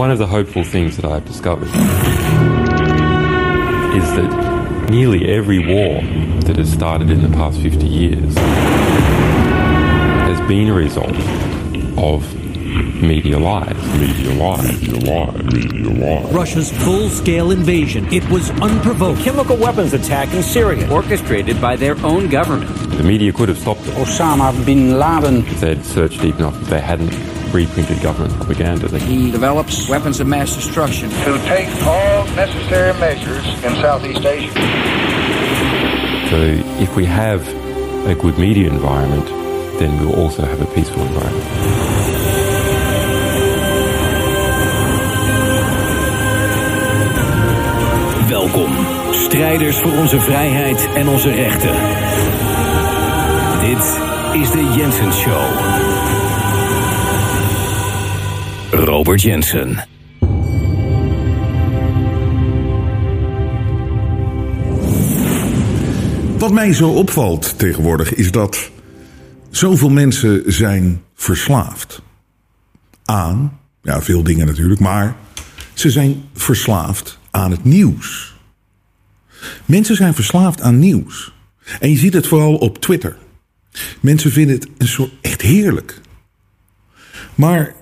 One of the hopeful things that I've discovered is that nearly every war that has started in the past 50 years has been a result of media lies. Media lies. Media lies. Media lies. Russia's full-scale invasion. It was unprovoked. Chemical weapons attack in Syria, orchestrated by their own government. The media could have stopped it Osama bin Laden. if they'd searched deep enough, if they hadn't reprinted government propaganda. They He develops weapons of mass destruction. to take all necessary measures in Southeast Asia. So if we have a good media environment, then we'll also have a peaceful environment. Welkom, strijders voor onze vrijheid en onze rechten. Dit is de Jensen Show. Robert Jensen. Wat mij zo opvalt tegenwoordig is dat zoveel mensen zijn verslaafd aan, ja, veel dingen natuurlijk, maar ze zijn verslaafd aan het nieuws. Mensen zijn verslaafd aan nieuws. En je ziet het vooral op Twitter. Mensen vinden het een soort echt heerlijk. Maar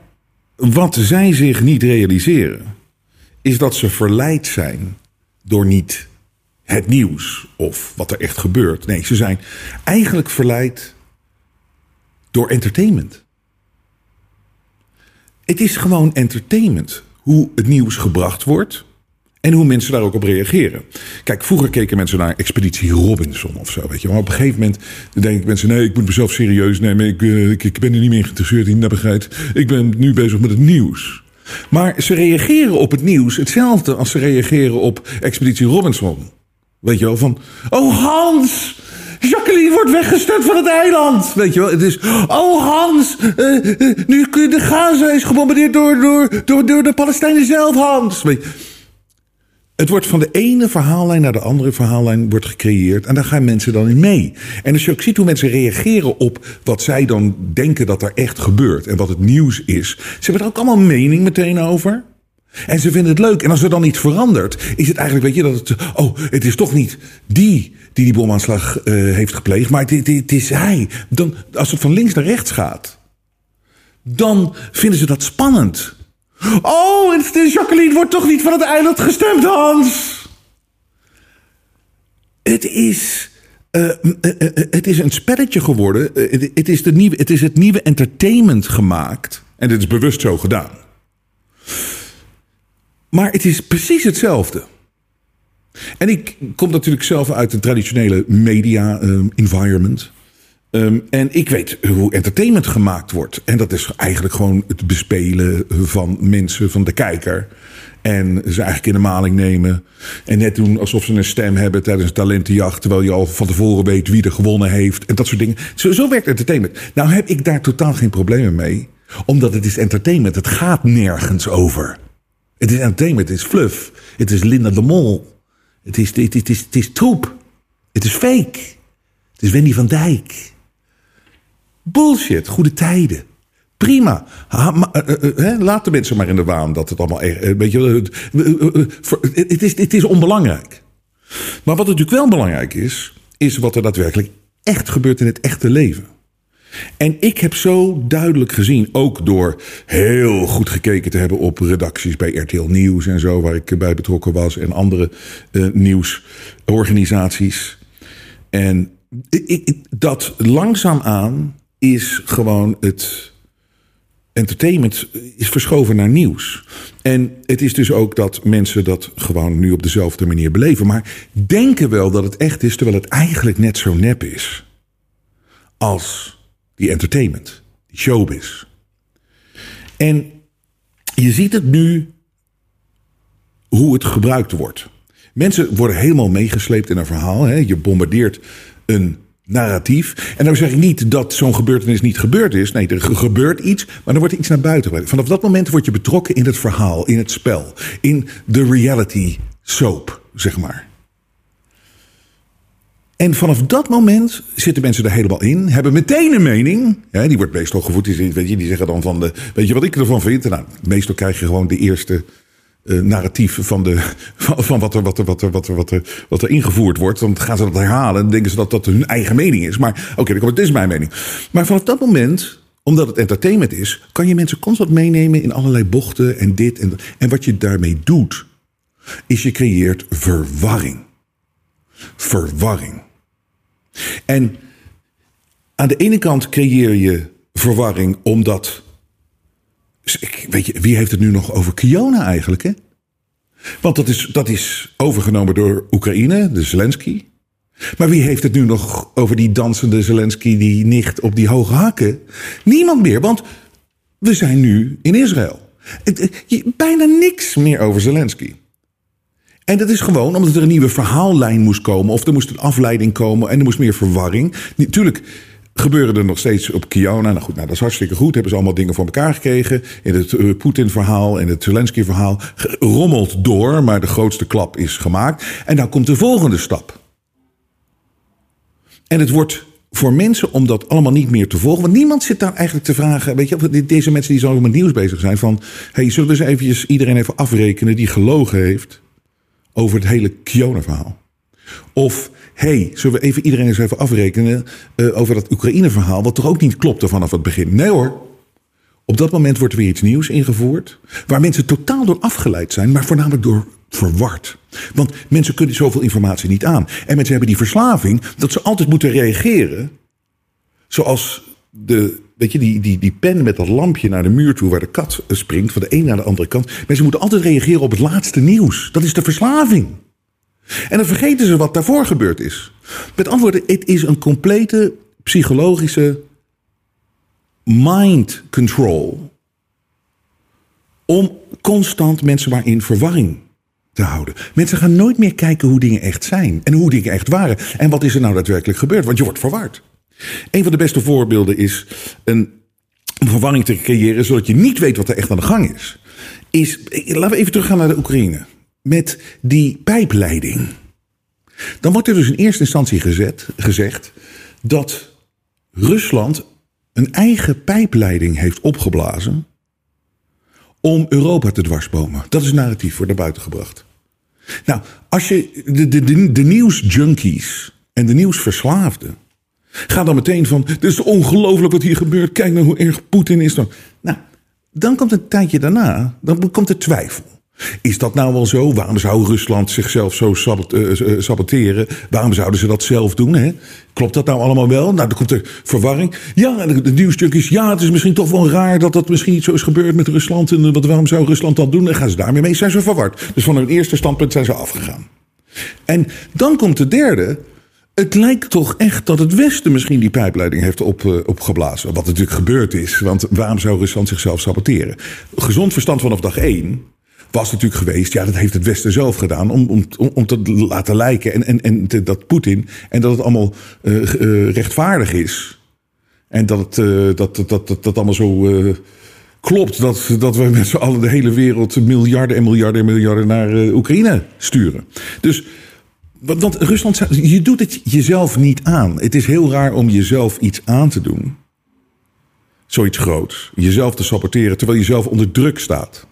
wat zij zich niet realiseren, is dat ze verleid zijn door niet het nieuws of wat er echt gebeurt. Nee, ze zijn eigenlijk verleid door entertainment. Het is gewoon entertainment. Hoe het nieuws gebracht wordt en hoe mensen daar ook op reageren. Kijk, vroeger keken mensen naar Expeditie Robinson of zo, weet je. Maar op een gegeven moment denken mensen... nee, ik moet mezelf serieus nemen. Ik, eh, ik, ik ben er niet meer geïnteresseerd in, begrijpt. Ik ben nu bezig met het nieuws. Maar ze reageren op het nieuws hetzelfde als ze reageren op Expeditie Robinson. Weet je wel, van... Oh, Hans! Jacqueline wordt weggestuurd van het eiland. Weet je wel, het is... Oh, Hans! eh, eh, nu kun de Gaza is gebombardeerd door, door, door, door de Palestijnen zelf, Hans. Weet je, het wordt van de ene verhaallijn naar de andere verhaallijn wordt gecreëerd. En daar gaan mensen dan in mee. En als je ook ziet hoe mensen reageren op wat zij dan denken dat er echt gebeurt. En wat het nieuws is. Ze hebben er ook allemaal mening meteen over. En ze vinden het leuk. En als er dan iets verandert, is het eigenlijk, weet je, dat het. Oh, het is toch niet die die die bomaanslag eh, heeft gepleegd, maar het, het is hij. Dan, als het van links naar rechts gaat, dan vinden ze dat spannend. Oh, het is Jacqueline wordt toch niet van het eiland gestemd, Hans? Het is. eh, het is een spelletje geworden. Het, is de nieuwe, het is het nieuwe entertainment gemaakt. En dit is bewust zo gedaan. Maar het is precies hetzelfde. En ik kom natuurlijk zelf uit een traditionele media eh. Ehm, en ik weet hoe entertainment gemaakt wordt. En dat is eigenlijk gewoon het bespelen van mensen, van de kijker. En ze eigenlijk in de maling nemen. En net doen alsof ze een stem hebben tijdens een talentenjacht. Terwijl je al van tevoren weet wie er gewonnen heeft. En dat soort dingen. Zo, werkt entertainment. Nou heb ik daar totaal geen problemen mee. Omdat het is entertainment. Het gaat nergens over. Het is entertainment. Het is fluff. Het is Linda de Mol. Het is, het, het is, het is troep. Het is fake. Het is Wendy van Dijk. Bullshit, goede tijden. Prima. Eh, eh, eh, laat de mensen maar in de waan dat het allemaal. weet je, het, is, het is onbelangrijk. Maar wat natuurlijk wel belangrijk is, is wat er daadwerkelijk echt gebeurt in het echte leven. En ik heb zo duidelijk gezien, ook door heel goed gekeken te hebben op redacties bij RTL Nieuws en zo, waar ik bij betrokken was, en andere nieuwsorganisaties. En ik, ik- dat langzaamaan is gewoon het entertainment is verschoven naar nieuws. En het is dus ook dat mensen dat gewoon nu op dezelfde manier beleven, maar denken wel dat het echt is, terwijl het eigenlijk net zo nep is als die entertainment, die showbiz. En je ziet het nu hoe het gebruikt wordt. Mensen worden helemaal meegesleept in een verhaal. Hè? Je bombardeert een narratief. En dan zeg ik niet dat zo'n gebeurtenis niet gebeurd is. Nee, er ge- gebeurt iets, maar dan wordt er iets naar buiten gebracht. Vanaf dat moment word je betrokken in het verhaal, in het spel. In de reality soap, zeg maar. En vanaf dat moment zitten mensen er helemaal in, hebben meteen een mening. Ja, die wordt meestal gevoed. Die, weet je, die zeggen dan van, de, weet je wat ik ervan vind? Nou, meestal krijg je gewoon de eerste narratief van, de, van, wat, er, wat, er, wat, er, wat, er, wat, er, wat er ingevoerd wordt. Dan gaan ze dat herhalen en denken ze dat dat hun eigen mening is. Maar oké, okay, dit is mijn mening. Maar vanaf dat moment, omdat het entertainment is, kan je mensen constant meenemen in allerlei bochten en dit en. En wat je daarmee doet, is je creëert verwarring. Verwarring. En aan de ene kant creëer je verwarring omdat. Weet je, wie heeft het nu nog over Kiona eigenlijk? Hè? Want dat is, dat is overgenomen door Oekraïne, de Zelensky. Maar wie heeft het nu nog over die dansende Zelensky, die nicht op die hoge hakken? Niemand meer, want we zijn nu in Israël. Bijna niks meer over Zelensky. En dat is gewoon omdat er een nieuwe verhaallijn moest komen. Of er moest een afleiding komen en er moest meer verwarring. Natuurlijk gebeuren er nog steeds op Kiona. Nou goed, nou, dat is hartstikke goed. Hebben ze allemaal dingen voor elkaar gekregen. In het uh, Poetin-verhaal en het Zelensky-verhaal rommelt door. Maar de grootste klap is gemaakt. En dan komt de volgende stap. En het wordt voor mensen om dat allemaal niet meer te volgen. Want niemand zit daar eigenlijk te vragen. Weet je, deze mensen die zo met nieuws bezig zijn. Van, hey, zullen we eens eventjes iedereen even afrekenen die gelogen heeft over het hele Kiona-verhaal? Of, hey, zullen we even iedereen eens even afrekenen uh, over dat Oekraïne-verhaal, wat toch ook niet klopte vanaf het begin? Nee hoor. Op dat moment wordt er weer iets nieuws ingevoerd, waar mensen totaal door afgeleid zijn, maar voornamelijk door verward. Want mensen kunnen zoveel informatie niet aan. En mensen hebben die verslaving dat ze altijd moeten reageren. Zoals de, weet je, die, die, die pen met dat lampje naar de muur toe waar de kat springt, van de een naar de andere kant. Mensen moeten altijd reageren op het laatste nieuws. Dat is de verslaving. En dan vergeten ze wat daarvoor gebeurd is. Met antwoorden, het is een complete psychologische mind control. Om constant mensen maar in verwarring te houden. Mensen gaan nooit meer kijken hoe dingen echt zijn en hoe dingen echt waren. En wat is er nou daadwerkelijk gebeurd? Want je wordt verward. Een van de beste voorbeelden is een verwarring te creëren zodat je niet weet wat er echt aan de gang is. Is, laten we even teruggaan naar de Oekraïne met die pijpleiding. Dan wordt er dus in eerste instantie gezet, gezegd dat Rusland een eigen pijpleiding heeft opgeblazen om Europa te dwarsbomen. Dat is narratief, wordt naar buiten gebracht. Nou, als je de, de, de, de nieuwsjunkies en de nieuwsverslaafden gaan dan meteen van, dit is ongelooflijk wat hier gebeurt, kijk nou hoe erg Poetin is dan. Nou, dan komt een tijdje daarna, dan komt er twijfel. Is dat nou wel zo? Waarom zou Rusland zichzelf zo eh, eh, saboteren? Waarom zouden ze dat zelf doen? Hè? Klopt dat nou allemaal wel? Nou, dan komt er verwarring. Ja, de nieuwstuk is, ja, het is misschien toch wel raar dat dat misschien niet zo is gebeurd met Rusland. En wat, waarom zou Rusland dat doen? En gaan ze daarmee mee? Zijn ze verward? Dus van hun eerste standpunt zijn ze afgegaan. En dan komt de derde. Het lijkt toch echt dat het Westen misschien die pijpleiding heeft op, opgeblazen. Wat natuurlijk gebeurd is. Want waarom zou Rusland zichzelf saboteren? Gezond verstand vanaf dag één was natuurlijk geweest, ja, dat heeft het Westen zelf gedaan, om, om, om te laten lijken en, en, en dat Poetin en dat het allemaal uh, uh, rechtvaardig is. En dat het, uh, dat, dat, dat, dat allemaal zo klopt, dat, dat we met z'n allen de hele wereld miljarden en miljarden en miljarden naar Oekraïne sturen. Dus. Want Rusland, je doet het jezelf niet aan. Het is heel raar om jezelf iets aan te doen. Zoiets groots. Jezelf te saboteren terwijl je zelf onder druk staat.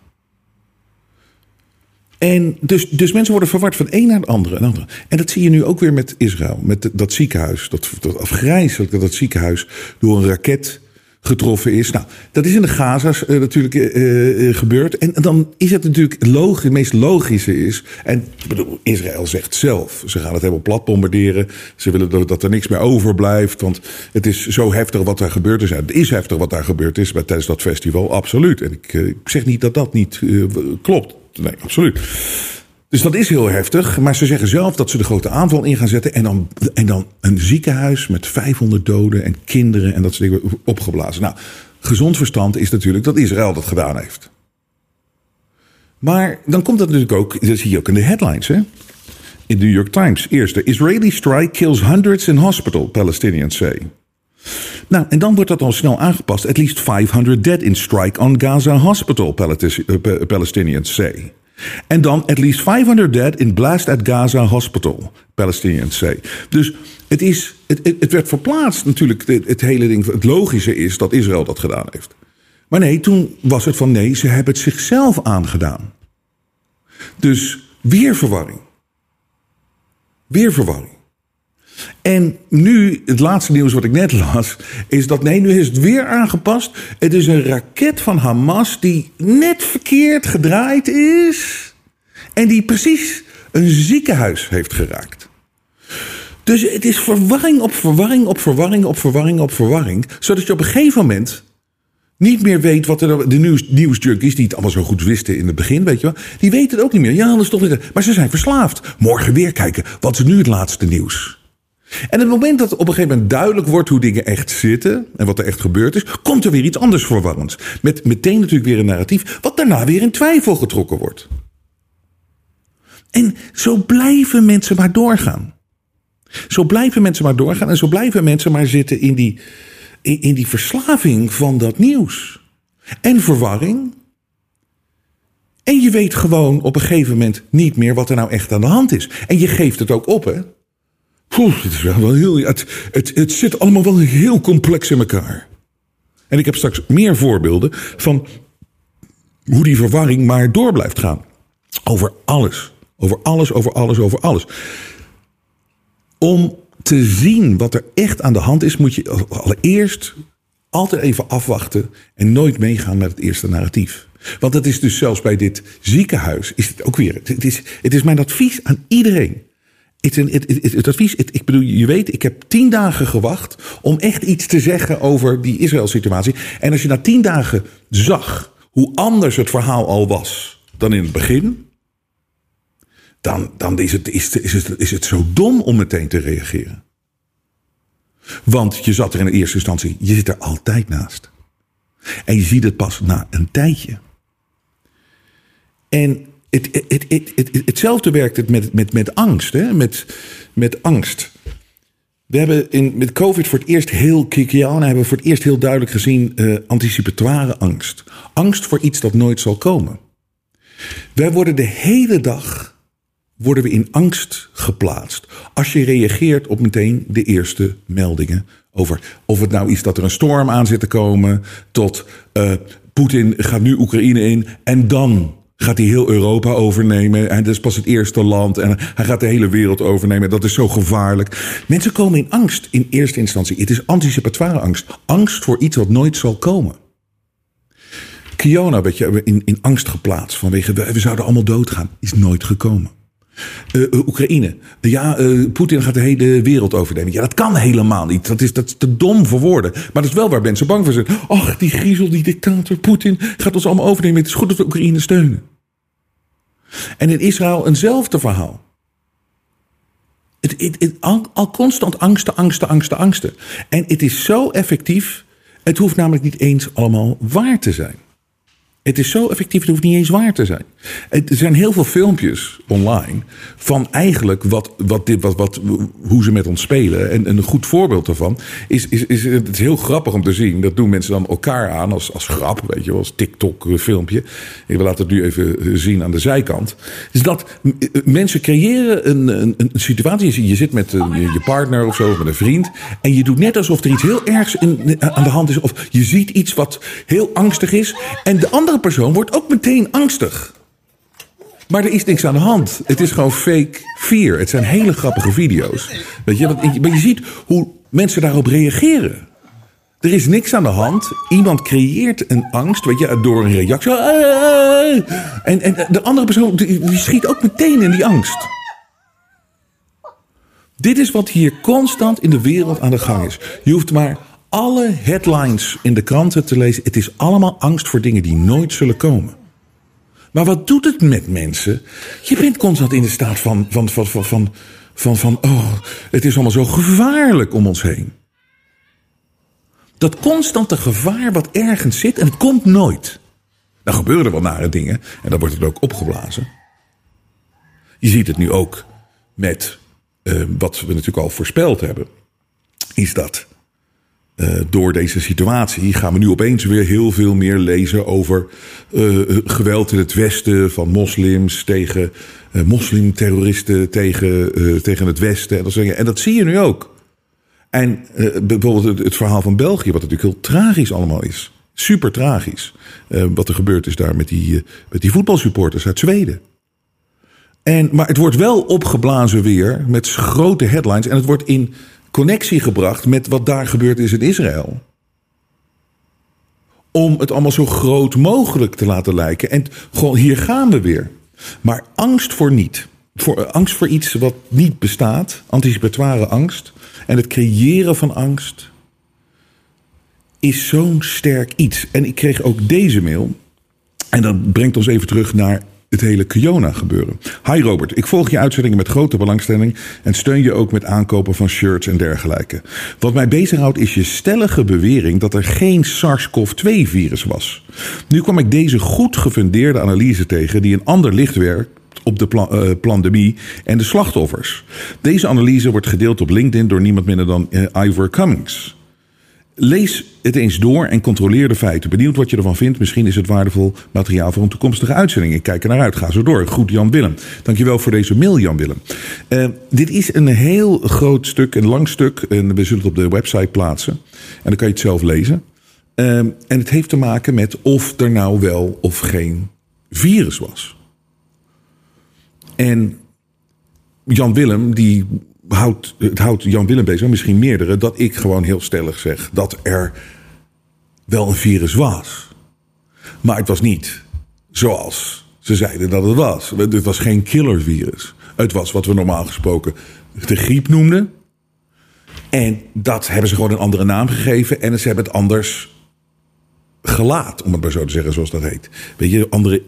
En dus, dus mensen worden verward van een naar de andere, en. En dat zie je nu ook weer met Israël. Met dat ziekenhuis. Dat, dat afgrijzelijk dat dat ziekenhuis door een raket getroffen is. Nou, dat is in de Gaza's uh, natuurlijk uh, uh, gebeurd. En dan is het natuurlijk logisch, het meest logische is. En bedoel, Israël zegt zelf, ze gaan het helemaal plat bombarderen. Ze willen dat, er niks meer overblijft. Want het is zo heftig wat daar gebeurd is. Het is heftig wat daar gebeurd is tijdens dat festival, absoluut. En ik, ik zeg niet dat dat niet klopt. Nee, absoluut. Dus dat is heel heftig. Maar ze zeggen zelf dat ze de grote aanval in gaan zetten. En dan, en dan een ziekenhuis met 500 doden en kinderen en dat soort dingen opgeblazen. Nou, gezond verstand is natuurlijk dat Israël dat gedaan heeft. Maar dan komt dat natuurlijk ook, dat zie je ook in de headlines, hè? In de New York Times. Eerste, Israeli strike kills hundreds in hospital, Palestinians say. Nou, en dan wordt dat al snel aangepast. At least 500 dead in strike on Gaza hospital, Palestinians say. En dan at least 500 dead in blast at Gaza hospital, Palestinians say. Dus het, is, het, het, het werd verplaatst natuurlijk, het, het hele ding. Het logische is dat Israël dat gedaan heeft. Maar nee, toen was het van nee, ze hebben het zichzelf aangedaan. Dus weer verwarring. Weer verwarring. En nu, het laatste nieuws wat ik net las, is dat nee, nu is het weer aangepast. Het is een raket van Hamas die net verkeerd gedraaid is. En die precies een ziekenhuis heeft geraakt. Dus het is verwarring op verwarring op verwarring op verwarring op verwarring. Zodat je op een gegeven moment niet meer weet wat er. De nieuws, nieuwsjunkies, die het allemaal zo goed wisten in het begin, weet je wel. Die weten het ook niet meer. Ja, dat toch weer. Maar ze zijn verslaafd. Morgen weer kijken. Wat is nu het laatste nieuws? En het moment dat op een gegeven moment duidelijk wordt hoe dingen echt zitten en wat er echt gebeurd is, komt er weer iets anders verwarrends. Met meteen natuurlijk weer een narratief, wat daarna weer in twijfel getrokken wordt. En zo blijven mensen maar doorgaan. Zo blijven mensen maar doorgaan en zo blijven mensen maar zitten in die, in, in die verslaving van dat nieuws. En verwarring. En je weet gewoon op een gegeven moment niet meer wat er nou echt aan de hand is. En je geeft het ook op, hè? Het, wel heel, het, het, het zit allemaal wel heel complex in elkaar. En ik heb straks meer voorbeelden van hoe die verwarring maar door blijft gaan. Over alles. Over alles, over alles, over alles. Om te zien wat er echt aan de hand is, moet je allereerst altijd even afwachten en nooit meegaan met het eerste narratief. Want dat is dus zelfs bij dit ziekenhuis, is het ook weer. Het is, het is mijn advies aan iedereen. Het, het, advies, ik bedoel, je weet, ik heb tien dagen gewacht om echt iets te zeggen over die Israël-situatie. En als je na tien dagen zag hoe anders het verhaal al was dan in het begin, dan, dan is, het, is, is, het, is het zo dom om meteen te reageren. Want je zat er in eerste instantie, je zit er altijd naast. En je ziet het pas na een tijdje. En het, het, het, het, hetzelfde werkt het met, met, met angst. Hè? Met, met angst. We hebben in, met COVID voor het eerst heel Kikiana hebben we voor het eerst heel duidelijk gezien uh, anticipatoire angst. Angst voor iets dat nooit zal komen. Wij worden de hele dag worden we in angst geplaatst. Als je reageert op meteen de eerste meldingen over of het nou is dat er een storm aan zit te komen, tot uh, Poetin gaat nu Oekraïne in en dan gaat hij heel Europa overnemen. En dat is pas het eerste land. En hij gaat de hele wereld overnemen. Dat is zo gevaarlijk. Mensen komen in angst in eerste instantie. Het is anticipatoire angst. Angst voor iets wat nooit zal komen. Kiona werd je in, in angst geplaatst vanwege we, we zouden allemaal doodgaan. Is nooit gekomen. Uh, Oekraïne. Ja, uh, Poetin gaat de hele wereld overnemen. Ja, dat kan helemaal niet. Dat is, dat te dom voor woorden. Maar dat is wel waar mensen bang voor zijn. Ach, die griezel, die dictator Poetin gaat ons allemaal overnemen. Het is goed dat we Oekraïne steunen. En in Israël eenzelfde verhaal. Het, het, het, al, al constant angsten, angsten, angsten, angsten. En het is zo effectief. Het hoeft namelijk niet eens allemaal waar te zijn. Het is zo effectief, het hoeft niet eens waar te zijn. Er zijn heel veel filmpjes online van eigenlijk wat, wat dit, wat, wat, hoe ze met ons spelen. En een goed voorbeeld daarvan is, is, is, het is heel grappig om te zien. Dat doen mensen dan elkaar aan als, als grap, weet je als TikTok-filmpje. Ik wil laten het nu even zien aan de zijkant. Is dat mensen creëren een, een, een situatie. Je zit met je partner of zo, met een vriend. En je doet net alsof er iets heel ergs aan de hand is. Of je ziet iets wat heel angstig is. En de andere persoon wordt ook meteen angstig. Maar er is niks aan de hand. Het is gewoon fake fear. Het zijn hele grappige video's. Weet je, maar je ziet hoe mensen daarop reageren. Er is niks aan de hand. Iemand creëert een angst, weet je, door een reactie. En, en de andere persoon die schiet ook meteen in die angst. Dit is wat hier constant in de wereld aan de gang is. Je hoeft maar alle headlines in de kranten te lezen. Het is allemaal angst voor dingen die nooit zullen komen. Maar wat doet het met mensen? Je bent constant in de staat van, van, van, van, van, van, van oh, het is allemaal zo gevaarlijk om ons heen. Dat constante gevaar wat ergens zit en het komt nooit. Dan gebeuren er wel nare dingen en dan wordt het ook opgeblazen. Je ziet het nu ook met uh, wat we natuurlijk al voorspeld hebben. Is dat eh, door deze situatie gaan we nu opeens weer heel veel meer lezen over eh, geweld in het Westen van moslims tegen uh, moslimterroristen tegen, tegen het Westen. En dat, en dat zie je nu ook. En bijvoorbeeld het, het, verhaal van België, wat natuurlijk heel tragisch allemaal is. Super tragisch. wat er gebeurd is daar met die, met die voetbalsupporters uit Zweden. En, maar het wordt wel opgeblazen weer met grote headlines. En het wordt in connectie gebracht met wat daar gebeurd is in Israël. Om het allemaal zo groot mogelijk te laten lijken. En gewoon, hier gaan we weer. Maar angst voor niet. Voor, eh, angst voor iets wat niet bestaat. Anticipatoire angst. En het creëren van angst. Is zo'n sterk iets. En ik kreeg ook deze mail. En dat brengt ons even terug naar het hele Kiona gebeuren. Hi Robert, ik volg je uitzendingen met grote belangstelling en steun je ook met aankopen van shirts en dergelijke. Wat mij bezighoudt is je stellige bewering dat er geen SARS-CoV-2-virus was. Nu kwam ik deze goed gefundeerde analyse tegen die een ander licht werkt op de uh, pandemie en de slachtoffers. Deze analyse wordt gedeeld op LinkedIn door niemand minder dan uh, Ivor Cummings. Lees het eens door en controleer de feiten. Benieuwd wat je ervan vindt. Misschien is het waardevol materiaal voor een toekomstige uitzending. Ik kijk er naar uit. Ga zo door. Goed, Jan Willem. Dankjewel voor deze mail, Jan Willem. Uh, dit is een heel groot stuk, een lang stuk. En we zullen het op de website plaatsen. En dan kan je het zelf lezen. Uh, en het heeft te maken met of er nou wel of geen virus was. En Jan Willem, die het houdt Jan Willem bezig, misschien meerdere, dat ik gewoon heel stellig zeg dat er wel een virus was. Maar het was niet zoals ze zeiden dat het was. Het was geen killervirus. Het was wat we normaal gesproken de griep noemden. En dat hebben ze gewoon een andere naam gegeven. En ze hebben het anders gelaat, om het maar zo te zeggen, zoals dat heet. Weet je, andere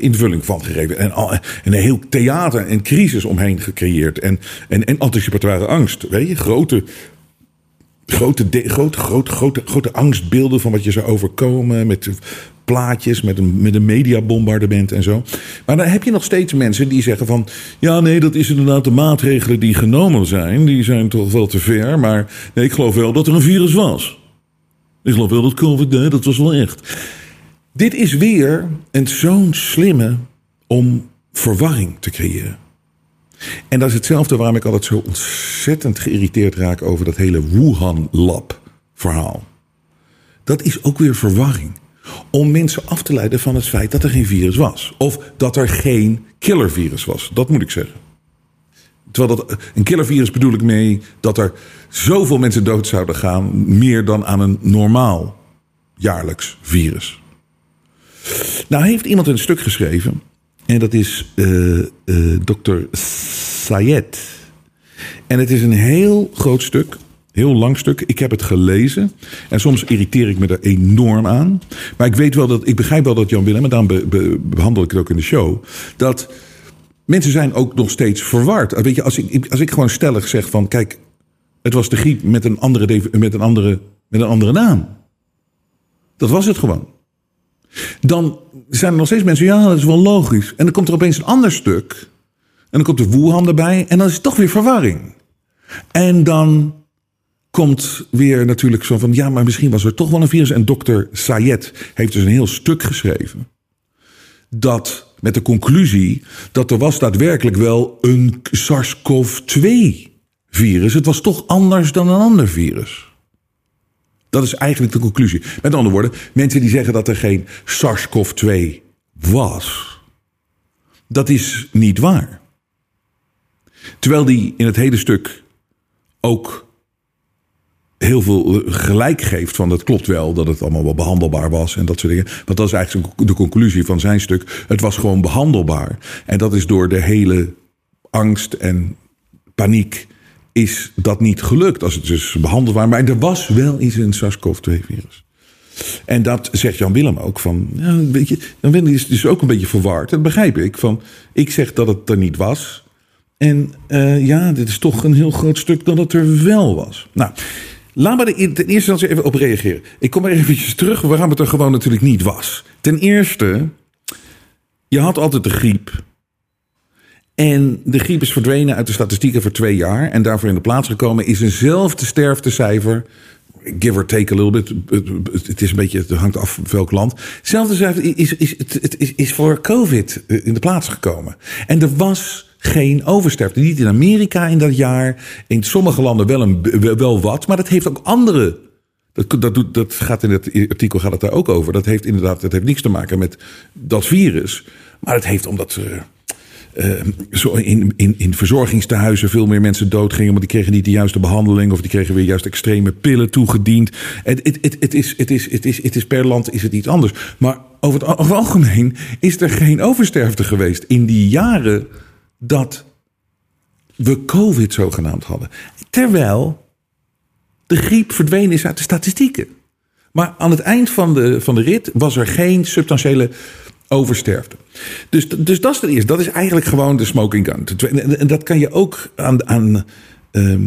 invulling van gegeven. En, en een heel theater en crisis omheen gecreëerd. En, en, en anticipatoire angst. Weet je, grote, grote, grote, grote, grote, angstbeelden van wat je zou overkomen. Met plaatjes, met een, met een mediabombardement en zo. Maar dan heb je nog steeds mensen die zeggen van... ja, nee, dat is inderdaad de maatregelen die genomen zijn. Die zijn toch wel te ver. Maar nee, ik geloof wel dat er een virus was. Ik geloof wel dat COVID, dat was wel echt. Dit is weer een zo'n slimme om verwarring te creëren. En dat is hetzelfde waarom ik altijd zo ontzettend geïrriteerd raak over dat hele Wuhan-lab verhaal. Dat is ook weer verwarring. Om mensen af te leiden van het feit dat er geen virus was. Of dat er geen killervirus was. Dat moet ik zeggen. Terwijl dat, een killervirus bedoel ik mee dat er zoveel mensen dood zouden gaan, meer dan aan een normaal jaarlijks virus. Nou heeft iemand een stuk geschreven, en dat is uh, uh, dokter Sayed. En het is een heel groot stuk, heel lang stuk. Ik heb het gelezen en soms irriteer ik me er enorm aan. Maar ik weet wel dat, ik begrijp wel dat Jan Willem, en daarom be, behandel ik het ook in de show, dat mensen zijn ook nog steeds verward. Weet je, als ik, als ik gewoon stellig zeg van, kijk, het was de griep met een andere, met een andere, met een andere naam. Dat was het gewoon. Dan zijn er nog steeds mensen, ja, dat is wel logisch. En dan komt er opeens een ander stuk. En dan komt de Wuhan erbij. En dan is het toch weer verwarring. En dan komt weer natuurlijk zo van, ja, maar misschien was er toch wel een virus. En dokter Sayed heeft dus een heel stuk geschreven. Dat met de conclusie dat er was daadwerkelijk wel een SARS-CoV-2 virus. Het was toch anders dan een ander virus. Dat is eigenlijk de conclusie. Met andere woorden, mensen die zeggen dat er geen SARS-CoV-2 was, dat is niet waar. Terwijl die in het hele stuk ook heel veel gelijk geeft van dat klopt wel, dat het allemaal wel behandelbaar was en dat soort dingen. Want dat is eigenlijk de conclusie van zijn stuk. Het was gewoon behandelbaar. En dat is door de hele angst en paniek is dat niet gelukt als het dus behandelbaar. Maar er was wel iets in het SARS-CoV-2-virus. En dat zegt Jan Willem ook van, ja, weet je, Jan Willem is dus ook een beetje verward. Dat begrijp ik. Van, ik zeg dat het er niet was. En uh, ja, dit is toch een heel groot stuk dat het er wel was. Nou, Laat me er ten eerste even op reageren. Ik kom eventjes terug waarom het er gewoon natuurlijk niet was. Ten eerste, je had altijd de griep. En de griep is verdwenen uit de statistieken voor twee jaar. En daarvoor in de plaats gekomen is eenzelfde sterftecijfer. give or take a little bit. Het- is een beetje, het hangt af van welk land. Hetzelfde cijfer is, is, is, is voor COVID eh, in de plaats gekomen. En er was geen oversterfte. Niet in Amerika in dat jaar. In sommige landen wel, een, wel- wat. Maar dat heeft ook andere dat, dat, doet, dat gaat in het artikel gaat het daar ook over. Dat heeft inderdaad dat heeft niks te maken met dat virus. Maar het heeft omdat eh, eh, zo in, in, in verzorgingstehuizen veel meer mensen doodgingen. Want die kregen niet de juiste behandeling. Of die kregen weer juist extreme pillen toegediend. Het, het, het, het, is, het, is, het, is, het is per land is het iets anders. Maar over het, over het algemeen is er geen oversterfte geweest in die jaren dat we COVID zogenaamd hadden. Terwijl de griep verdwenen is uit de statistieken. Maar aan het eind van de, van de rit was er geen substantiële oversterfte. Dus, dus dat is het eerste. Dat is eigenlijk gewoon de smoking gun. En dat kan je ook aan, aan ehm,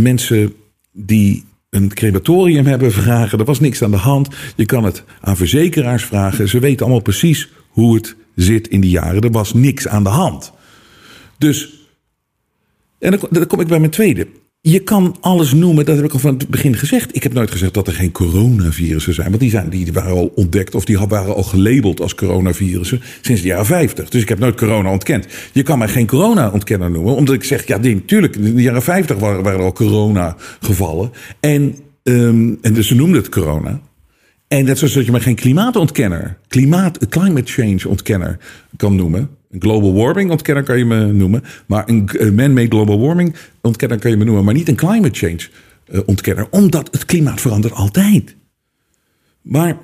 mensen die een crematorium hebben vragen. Er was niks aan de hand. Je kan het aan verzekeraars vragen. Ze weten allemaal precies hoe het zit in die jaren. Er was niks aan de hand. Dus en dan, kom ik bij mijn tweede. Je kan alles noemen, dat heb ik al van het begin gezegd. Ik heb nooit gezegd dat er geen coronavirussen zijn. Want die, zijn, die waren al ontdekt of die waren al gelabeld als coronavirussen sinds de jaren 50. Dus ik heb nooit corona ontkend. Je kan mij geen corona-ontkenner noemen. Omdat ik zeg, ja, natuurlijk, in de jaren 50 waren, er al corona-gevallen. En, ehm, en dus ze noemden het corona. En net zoals dat je maar geen klimaatontkenner, klimaat, climate change ontkenner kan noemen. Global warming ontkenner kan je me noemen. Maar een man-made global warming ontkenner kan je me noemen. Maar niet een climate change eh, ontkenner. Omdat het klimaat verandert altijd. Maar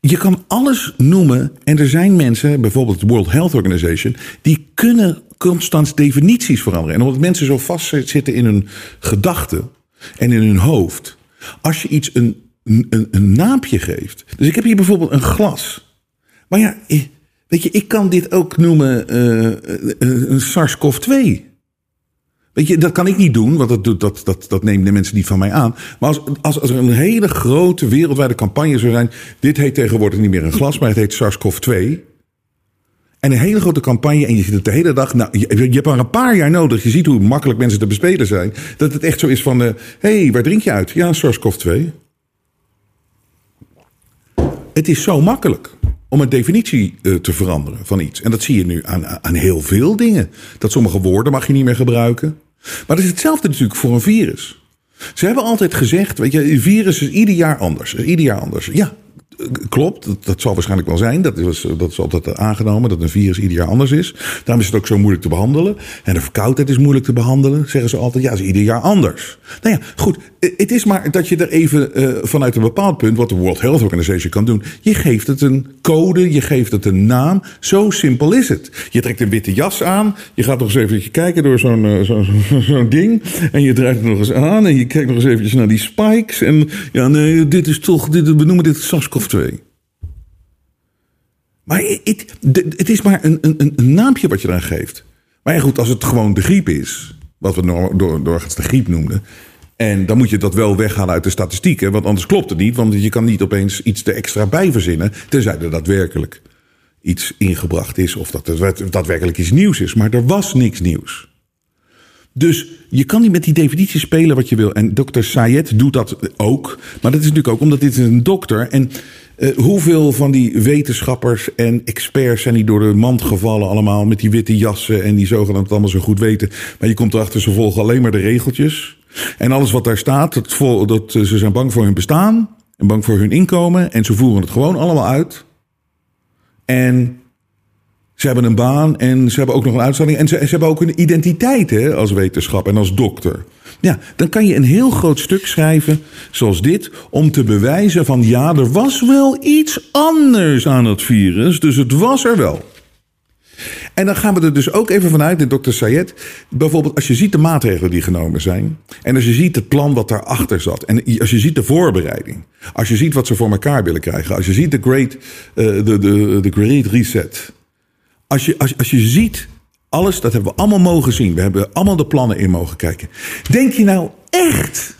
je kan alles noemen. En er zijn mensen, bijvoorbeeld de World Health Organization, die kunnen constant definities veranderen. En omdat mensen zo vastzitten in hun gedachten en in hun hoofd. Als je iets een, een, een naampje geeft. Dus ik heb hier bijvoorbeeld een glas. Maar ja, eh, weet je, ik kan dit ook noemen eh, eh, een SARS-CoV-2. Weet je, dat kan ik niet doen, want dat, doet- dat, dat, dat nemen de mensen niet van mij aan. Maar als, als, als er een hele grote wereldwijde campagne zou zijn. Dit heet tegenwoordig niet meer een glas, maar het heet SARS-CoV-2. En een hele grote campagne en je zit het de hele dag. Nou, je, je hebt maar een paar jaar nodig. Je ziet hoe makkelijk mensen te bespelen zijn. Dat het echt zo is van: hé, hey, waar drink je uit? Ja, SARS-CoV-2. Het is zo makkelijk om een definitie eh, te veranderen van iets. En dat zie je nu aan, aan heel veel dingen. Dat sommige woorden mag je niet meer gebruiken. Maar dat is hetzelfde natuurlijk voor een virus. Ze hebben altijd gezegd, weet je, virus is ieder jaar anders. Ieder jaar anders. Ja, klopt. Dat, dat zal waarschijnlijk wel zijn. Dat is, dat is altijd aangenomen, dat een virus ieder jaar anders is. Daarom is het ook zo moeilijk te behandelen. En de verkoudheid is moeilijk te behandelen, zeggen ze altijd. Ja, is ieder jaar anders. Nou ja, goed. eh, Het is maar dat je er even eh, vanuit een bepaald punt, wat de World Health Organization kan doen. Je geeft het een code, je geeft het een naam. Zo simpel is het. Je trekt een witte jas aan. Je gaat nog eens even kijken door zo'n eh, zo, ding. En je draait het nog eens aan. En je kijkt nog eens eventjes naar die spikes. En ja, nee, dit is toch, dit, we noemen dit SARS-CoV-2. Maar het, het is maar een, een, een naampje wat je dan geeft. Maar ja, goed, als het gewoon de griep is, wat we door, doorgaans de griep noemden. En dan moet je dat wel weghalen uit de statistieken, want anders klopt het niet. Want je kan niet opeens iets er extra bij verzinnen, tenzij er daadwerkelijk iets ingebracht is of dat er daadwerkelijk iets nieuws is. Maar er was niks nieuws. Dus je kan niet met die definitie spelen wat je wil. En dokter Sayed doet dat ook. Maar dat is natuurlijk ook omdat dit een dokter. En eh, hoeveel van die wetenschappers en experts zijn die door de mand gevallen allemaal met die witte jassen en die zogenaamd allemaal zo goed weten. Maar je komt erachter, ze volgen alleen maar de regeltjes. En alles wat daar staat, dat, eh, ze zijn bang voor hun bestaan en bang voor hun inkomen. En ze voeren het gewoon allemaal uit. En ze hebben een baan en ze hebben ook nog een uitstelling. En ze, ze hebben ook een identiteit hè, als wetenschap en als dokter. Ja, dan kan je een heel groot stuk schrijven, zoals dit, om te bewijzen van ja, er was wel iets anders aan het virus, dus het was er wel. En dan gaan we er dus ook even vanuit, de dokter Sayed, bijvoorbeeld als je ziet de maatregelen die genomen zijn, en als je ziet het plan wat daarachter zat, en als je ziet de voorbereiding, als je ziet wat ze voor elkaar willen krijgen, als je ziet de Great, eh, de, de, de great Reset, als je, als, als je ziet, alles, dat hebben we allemaal mogen zien. We hebben allemaal de plannen in mogen kijken. Denk je nou echt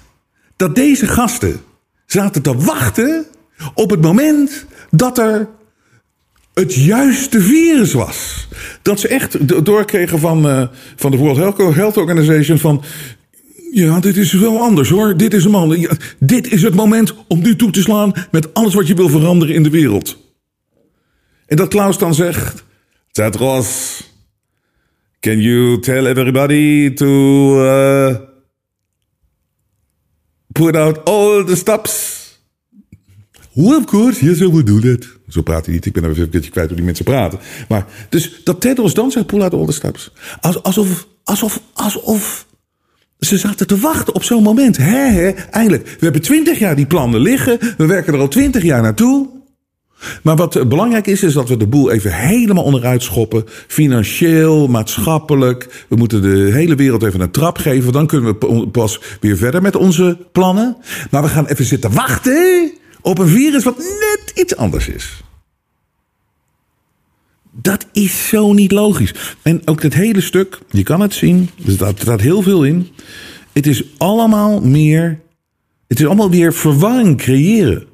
dat deze gasten zaten te wachten op het moment dat er het juiste virus was? Dat ze echt do- doorkregen van, eh, van de World Health Organization van... Ja, dit is wel anders hoor. Dit is een man. Dit is het moment om nu toe te slaan met alles wat je wil veranderen in de wereld. En dat Klaus dan zegt: Tetros, can you tell everybody to uh, put out all the stops? Well, of course, yes, I will do that. Zo praat hij niet. Ik ben even een beetje kwijt hoe die mensen praten. Maar, dus dat Tedros dan zegt, pull out all the stops. Als- Alsof, alsof, alsof ze zaten te wachten op zo'n moment. Hè, hè, eindelijk. We hebben twintig jaar die plannen liggen. We werken er al twintig jaar naartoe. Maar wat belangrijk is, is dat we de boel even helemaal onderuit schoppen. Financieel, maatschappelijk. We moeten de hele wereld even een trap geven. Dan kunnen we pa- pas weer verder met onze plannen. Maar we gaan even zitten wachten op een virus wat net iets anders is. Dat is zo niet logisch. En ook dat hele stuk, je kan het zien, er staat, er staat heel veel in. Het is allemaal meer, het is allemaal weer verwarring creëren.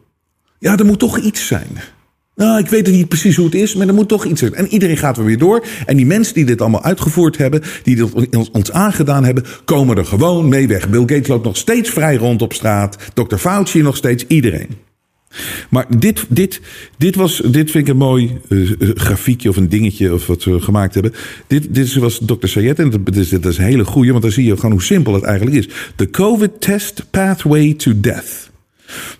Ja, er moet toch iets zijn. Nou, ik weet niet precies hoe het is, maar er moet toch iets zijn. En iedereen gaat weer door. En die mensen die dit allemaal uitgevoerd hebben, die dit ons- aangedaan hebben, komen er gewoon mee weg. Bill Gates loopt nog steeds vrij rond op straat. Dr. Fauci nog steeds, iedereen. Maar dit, dit, dit, was, dit vind ik een mooi eh, eh, grafiekje of een dingetje of wat we gemaakt hebben. Dit, dit was Dr. Sayed en dat is, is een hele goeie, want dan zie je gewoon hoe simpel het eigenlijk is. The COVID test pathway to death.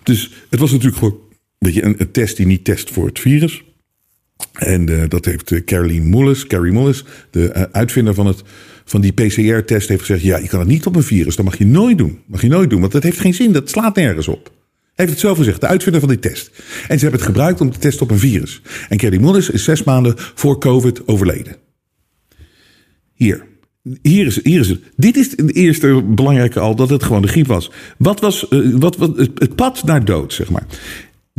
Dus het was natuurlijk gewoon weet je, een, test die niet test voor het virus. En eh, dat heeft eh, Caroline Mullis, Carrie Mullis, de eh, uitvinder van, het, van die PCR-test, heeft gezegd: ja, je kan het niet op een virus. Dat mag je nooit doen. Mag je nooit doen, want dat heeft geen zin. Dat slaat nergens op. Heeft het zelf gezegd, de uitvinder van die test. En ze hebben het gebruikt om te testen op een virus. En Carrie Mullis is zes maanden voor COVID overleden. Hier. Hier is, hier is het. Dit is het eerste belangrijke al, dat het gewoon de griep was. Wat was wat, wat, het pad naar dood, zeg maar.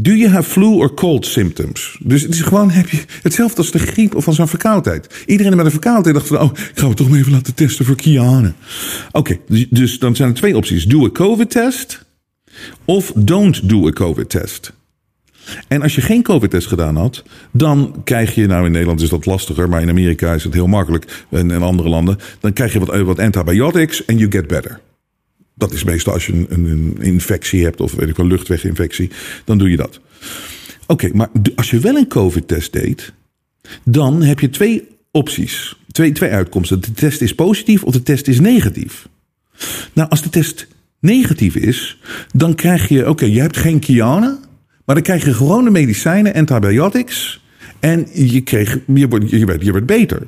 Do you have flu or cold symptoms? Dus het is gewoon heb je hetzelfde als de griep of als een verkoudheid. Iedereen met een verkoudheid dacht van, oh, ik ga het toch maar even laten testen voor Kiane. Oké, dus, dus dan zijn er twee opties. Do a COVID-test of don't do a COVID-test. En als je geen COVID-test gedaan had, dan krijg je, nou in Nederland is dat lastiger, maar in Amerika is het heel makkelijk en in andere landen, dan krijg je wat, wat antibiotics en you get better. Dat is meestal als je een, een, infectie hebt of weet ik wel, luchtweginfectie, dan doe je dat. Oké, maar als je wel een COVID-test deed, dan heb je twee opties, twee, twee uitkomsten. De test is positief of de test is negatief. Nou, als de test negatief is, dan krijg je, oké, je hebt geen Kiana, maar dan krijg je gewone medicijnen, antibiotics, en je, kreeg, je, wordt, je, werd, je werd beter.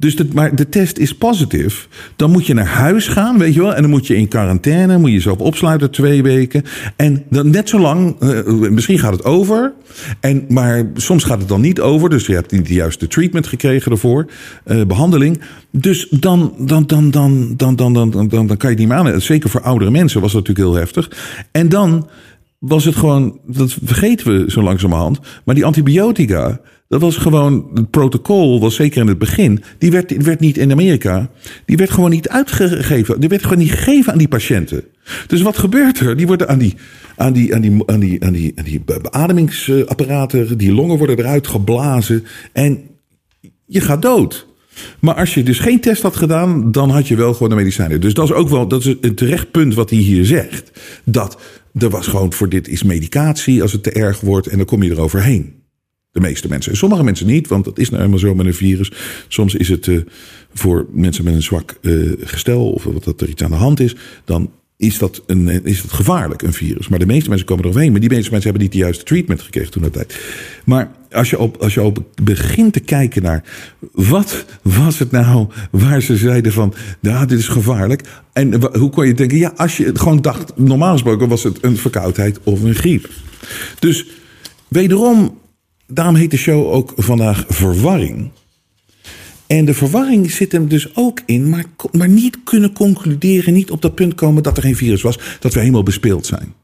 Dus de, maar de test is positief. Dan moet je naar huis gaan, weet je wel. En dan moet je in quarantaine, moet je jezelf opsluiten twee weken. En dan net zo lang, eh, misschien gaat het over. En, maar soms gaat het dan niet over. Dus je hebt niet de juiste treatment gekregen ervoor. eh, behandeling. Dus dan, dan, dan, dan, dan, dan, dan, dan, dan kan je het niet meer aan. Zeker voor oudere mensen was dat natuurlijk heel heftig. En dan was het gewoon, dat vergeten we zo langzamerhand. Maar die antibiotica, dat was gewoon, het protocol was zeker in het begin, die werd, werd niet in Amerika, die werd gewoon niet uitgegeven. Die werd gewoon niet gegeven aan die patiënten. Dus wat gebeurt er? Die worden aan die, aan die, aan die, aan die, aan die, aan die be- beademingsapparaten, die longen worden eruit geblazen en je gaat dood. Maar als je dus geen test had gedaan, dan had je wel gewoon de medicijnen. Dus dat is ook wel dat is een terecht punt wat hij hier zegt. Dat er was gewoon voor dit is medicatie als het te erg wordt en dan kom je eroverheen. De meeste mensen. En sommige mensen niet, want dat is nou eenmaal zo met een virus. Soms is het eh, voor mensen met een zwak eh, gestel of dat er iets aan de hand is, dan is dat, een, is dat gevaarlijk, een virus. Maar de meeste mensen komen eroverheen. Maar die meeste mensen hebben niet de juiste treatment gekregen toen dat tijd. Maar als je, op, als je op begint te kijken naar wat was het nou waar ze zeiden van, ja, dit is gevaarlijk. En hoe kon je denken, ja, als je gewoon dacht, normaal gesproken was het een verkoudheid of een griep. Dus wederom, daarom heet de show ook vandaag Verwarring. En de verwarring zit hem dus ook in, maar, niet kunnen concluderen, niet op dat punt komen dat er geen virus was, dat we helemaal bespeeld zijn.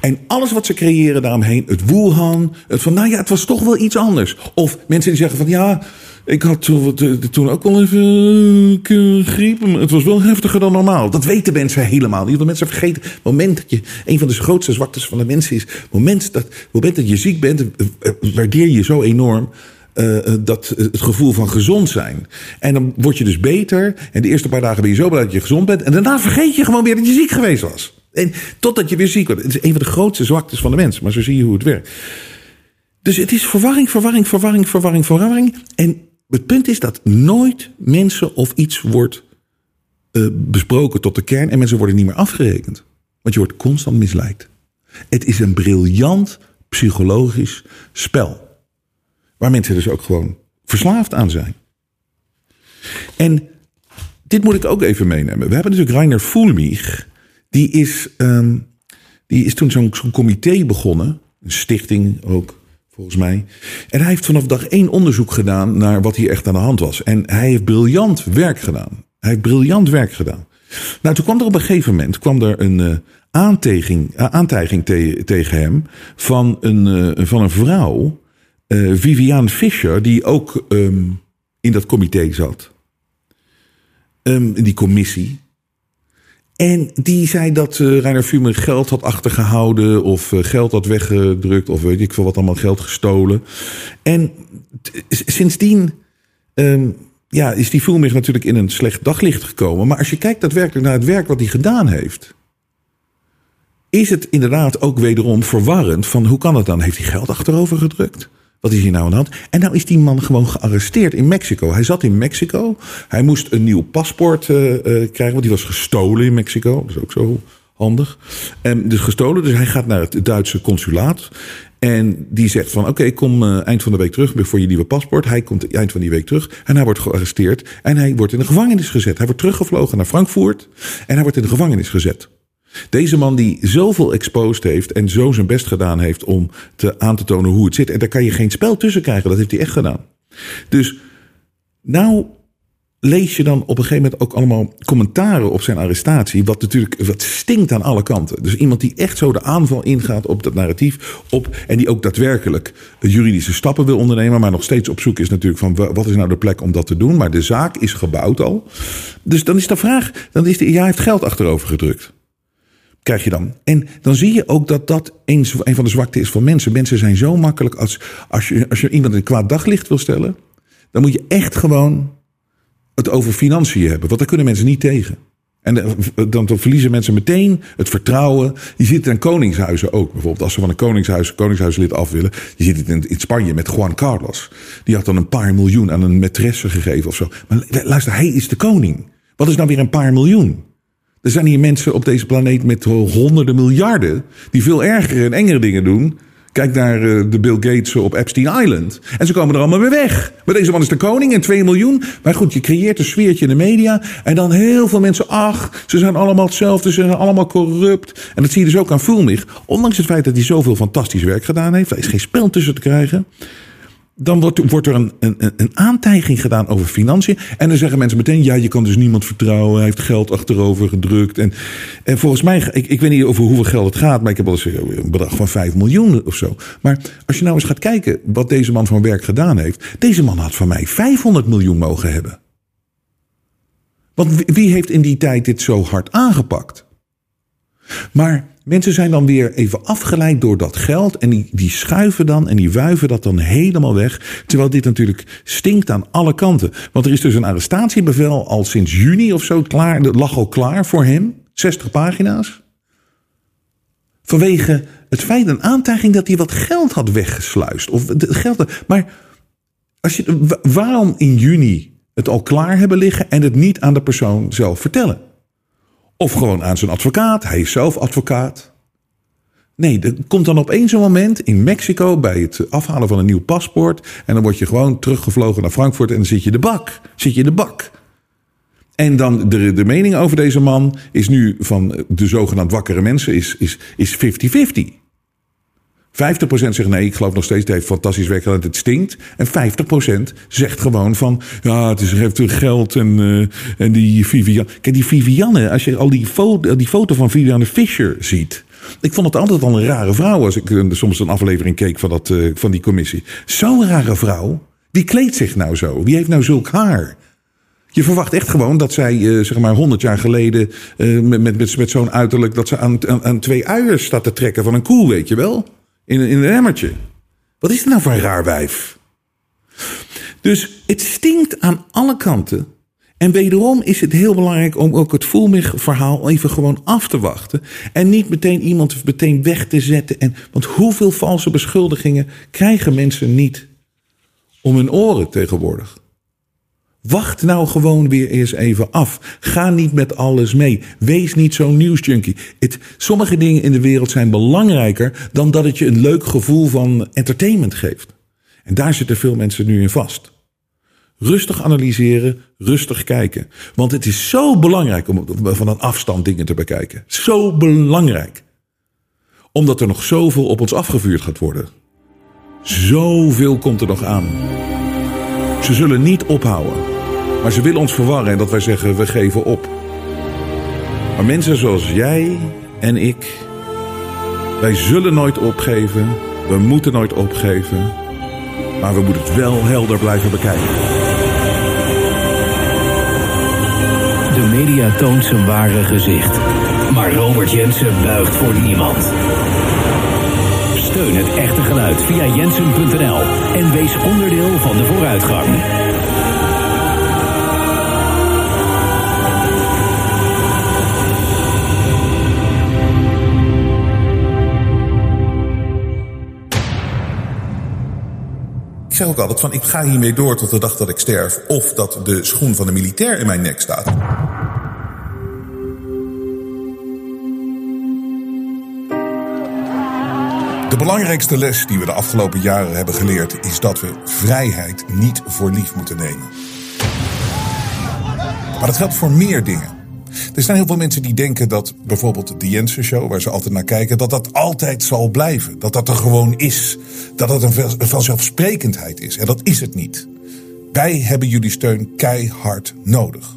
En alles wat ze creëren daaromheen, het Wuhan, het van, nou ja, het was toch wel iets anders. Of mensen die zeggen van, ja, ik had toen, ook wel even eh, griep, het was wel heftiger dan normaal. Dat weten mensen helemaal niet. Want mensen vergeten, het moment dat je een van de grootste zwaktes van de mensen is, moment dat, het moment dat je ziek bent, eh, eh, waardeer je zo enorm dat, het gevoel van gezond zijn. En dan word je dus beter. En de eerste paar dagen ben je zo blij dat je gezond bent. En daarna vergeet je gewoon weer dat je ziek geweest was. En totdat je weer ziek wordt. Het is een van de grootste zwaktes van de mens. Maar zo zie je hoe het werkt. Dus het is verwarring, verwarring, verwarring, verwarring, verwarring. En het punt is dat nooit mensen of iets wordt uh, besproken tot de kern. En mensen worden niet meer afgerekend. Want je wordt constant misleid. Het is een briljant psychologisch spel. Waar mensen dus ook gewoon verslaafd aan zijn. En dit moet ik ook even meenemen. We hebben natuurlijk Rainer Fulmich. Die is, um, die is toen zo'n zo comité begonnen. Een stichting ook, volgens mij. En hij heeft vanaf dag één onderzoek gedaan naar wat hier echt aan de hand was. En hij heeft briljant werk gedaan. Hij heeft briljant werk gedaan. Nou, toen kwam er op een gegeven moment kwam er een uh, aantijging, uh, aantijging te, tegen hem van een, uh, van een vrouw, Viviane Fischer, die ook um, in dat comité zat. Um, in die commissie. En die zei dat uh, Reiner Fumer geld had achtergehouden of uh, geld had weggedrukt of weet ik veel wat allemaal geld gestolen. En sindsdien um, ja, is die Fumer natuurlijk in een slecht daglicht gekomen. Maar als je kijkt daadwerkelijk naar het werk wat hij gedaan heeft, is het inderdaad ook wederom verwarrend van hoe kan het dan? Heeft hij geld achterover gedrukt? Wat is hier nou aan de hand? En nou is die man gewoon gearresteerd in Mexico. Hij zat in Mexico. Hij moest een nieuw paspoort uh, uh, krijgen, want die was gestolen in Mexico. Dat is ook zo handig. En dus gestolen, dus hij gaat naar het Duitse consulaat. En die zegt van, oké, kom uh, eind van de week terug voor je nieuwe paspoort. Hij komt eind van die week terug en hij wordt gearresteerd. En hij wordt in de gevangenis gezet. Hij wordt teruggevlogen naar Frankfurt en hij wordt in de gevangenis gezet. Deze man die zoveel exposed heeft en zo zijn best gedaan heeft om te aan te tonen hoe het zit. En daar kan je geen spel tussen krijgen. Dat heeft hij echt gedaan. Dus nou lees je dan op een gegeven moment ook allemaal commentaren op zijn arrestatie. Wat natuurlijk wat stinkt aan alle kanten. Dus iemand die echt zo de aanval ingaat op dat narratief. Op, en die ook daadwerkelijk juridische stappen wil ondernemen. Maar nog steeds op zoek is natuurlijk van wat is nou de plek om dat te doen. Maar de zaak is gebouwd al. Dus dan is de vraag. Dan is de, ja, hij heeft geld achterover gedrukt krijg je dan. En dan zie je ook dat dat een, van de zwakte is van mensen. Mensen zijn zo makkelijk als, als, je, als je iemand een kwaad daglicht wil stellen. Dan moet je echt gewoon het over financiën hebben. Want daar kunnen mensen niet tegen. En dan, dan verliezen mensen meteen het vertrouwen. Je ziet het in koningshuizen ook. Bijvoorbeeld als ze van een koningshuis, koningshuislid af willen. Je ziet het in, in Spanje met Juan Carlos. Die had dan een paar miljoen aan een maîtresse gegeven of zo. Maar luister, hij is de koning. Wat is nou weer een paar miljoen? Er zijn hier mensen op deze planeet met honderden miljarden. die veel ergere en engere dingen doen. Kijk naar de Bill Gates op Epstein Island. En ze komen er allemaal weer weg. Maar deze man is de koning en 2 miljoen. Maar goed, je creëert een sfeertje in de media. En dan heel veel mensen. Ach, ze zijn allemaal hetzelfde. Ze zijn allemaal corrupt. En dat zie je dus ook aan Fulmich. Ondanks het feit dat hij zoveel fantastisch werk gedaan heeft. Er is geen spel tussen te krijgen dan wordt, wordt er een, een, een aantijging gedaan over financiën. En dan zeggen mensen meteen: ja, je kan dus niemand vertrouwen. Hij heeft geld achterover gedrukt. En, en volgens mij, ik, ik weet niet over hoeveel geld het gaat, maar ik heb wel eens een bedrag van 5 miljoen of zo. Maar als je nou eens gaat kijken wat deze man van werk gedaan heeft. Deze man had van mij 500 miljoen mogen hebben. Want wie heeft in die tijd dit zo hard aangepakt? Maar mensen zijn dan weer even afgeleid door dat geld. En die, die schuiven dan en die wuiven dat dan helemaal weg. Terwijl dit natuurlijk stinkt aan alle kanten. Want er is dus een arrestatiebevel al sinds juni of zo klaar. Dat lag al klaar voor hem. 60 pagina's. Vanwege het feit, een aantijging dat hij wat geld had weggesluist. Of geld. Maar als je, waarom in juni het al klaar hebben liggen en het niet aan de persoon zelf vertellen? Of gewoon aan zijn advocaat. Hij is zelf advocaat. Nee, er komt dan opeens een moment in Mexico bij het afhalen van een nieuw paspoort. En dan word je gewoon teruggevlogen naar Frankfurt en dan zit je de bak. Zit je in de bak. En dan de, de mening over deze man is nu van de zogenaamd wakkere mensen is 50-50. Is, is 50% zegt nee, ik geloof nog steeds, het heeft fantastisch werk gedaan, het stinkt. En 50% zegt gewoon van, ja, het is, heeft geld en, uh, en die Viviane. Kijk, die Vivianne, als je al die foto, die foto van Viviane Fischer ziet. Ik vond het altijd al een rare vrouw als ik soms een aflevering keek van, dat, uh, van die commissie. Zo'n rare vrouw. Wie kleedt zich nou zo? Wie heeft nou zulk haar? Je verwacht echt gewoon dat zij, zeg maar, honderd jaar geleden, met, met, met zo'n uiterlijk, dat ze aan, aan, aan twee uiers staat te trekken van een koe, weet je wel? In, in een emmertje. Wat is het nou voor een raar wijf? Dus het stinkt aan alle kanten. En wederom is het heel belangrijk om ook het Voelmich-verhaal even gewoon af te wachten. En niet meteen iemand meteen weg te zetten. En, want hoeveel valse beschuldigingen krijgen mensen niet om hun oren tegenwoordig? Wacht nou gewoon weer eens even af. Ga niet met alles mee. Wees niet zo'n nieuwsjunkie. Het, sommige dingen in de wereld zijn belangrijker dan dat het je een leuk gevoel van entertainment geeft. En daar zitten veel mensen nu in vast. Rustig analyseren, rustig kijken. Want het is zo belangrijk om van een afstand dingen te bekijken. Zo belangrijk. Omdat er nog zoveel op ons afgevuurd gaat worden. Zoveel komt er nog aan. Ze zullen niet ophouden. Maar ze willen ons verwarren en dat wij zeggen we geven op. Maar mensen zoals jij en ik, wij zullen nooit opgeven. We moeten nooit opgeven. Maar we moeten het wel helder blijven bekijken. De media toont zijn ware gezicht. Maar Robert Jensen buigt voor niemand. Steun het echte geluid via jensen.nl en wees onderdeel van de vooruitgang. Ik zeg ook altijd van ik ga hiermee door tot de dag dat ik sterf. Of dat de schoen van de militair in mijn nek staat. Belangrijkste les die we de afgelopen jaren hebben geleerd is dat we vrijheid niet voor lief moeten nemen. Maar dat geldt voor meer dingen. Er zijn heel veel mensen die denken dat bijvoorbeeld de Jensen Show, waar ze altijd naar kijken, dat dat altijd zal blijven. Dat dat er gewoon is. Dat het een vanzelfsprekendheid is. En dat is het niet. Wij hebben jullie steun keihard nodig.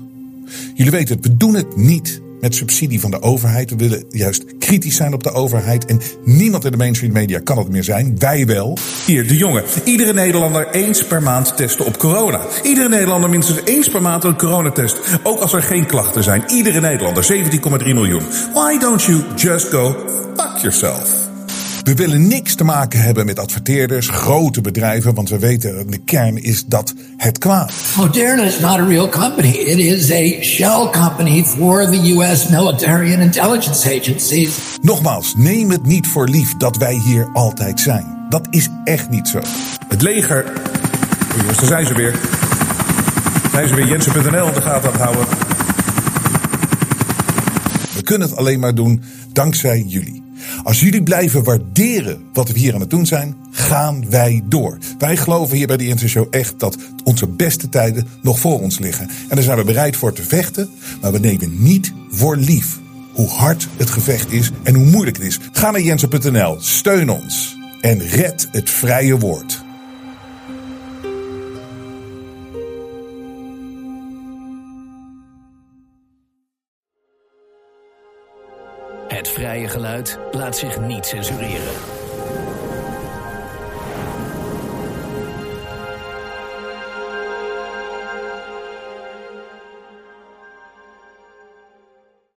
Jullie weten het, we doen het niet met subsidie van de overheid. We willen juist kritisch zijn op de overheid. En niemand in de mainstream media kan het meer zijn. Wij wel. Hier, de jongen. Iedere Nederlander eens per maand testen op corona. Iedere Nederlander minstens eens per maand een coronatest. Ook als er geen klachten zijn. Iedere Nederlander, 17,3 miljoen. Why don't you just go fuck yourself? We willen niks te maken hebben met adverteerders, grote bedrijven, want we weten de kern is dat het kwaad. Moderna is not a real company. It is a shell company for the US military and intelligence agencies. Nogmaals, neem het niet voor lief dat wij hier altijd zijn. Dat is echt niet zo. Het leger. Jongens, daar zijn ze weer. Zijn ze weer Jensen.nl in de gaten aan houden. We kunnen het alleen maar doen dankzij jullie. Als jullie blijven waarderen wat we hier aan het doen zijn, gaan wij door. Wij geloven hier bij de Inter Show echt dat onze beste tijden nog voor ons liggen. En daar zijn we bereid voor te vechten, maar we nemen niet voor lief hoe hard het gevecht is en hoe moeilijk het is. Ga naar jensen.nl, steun ons en red het vrije woord. Geluid laat zich niet censureren.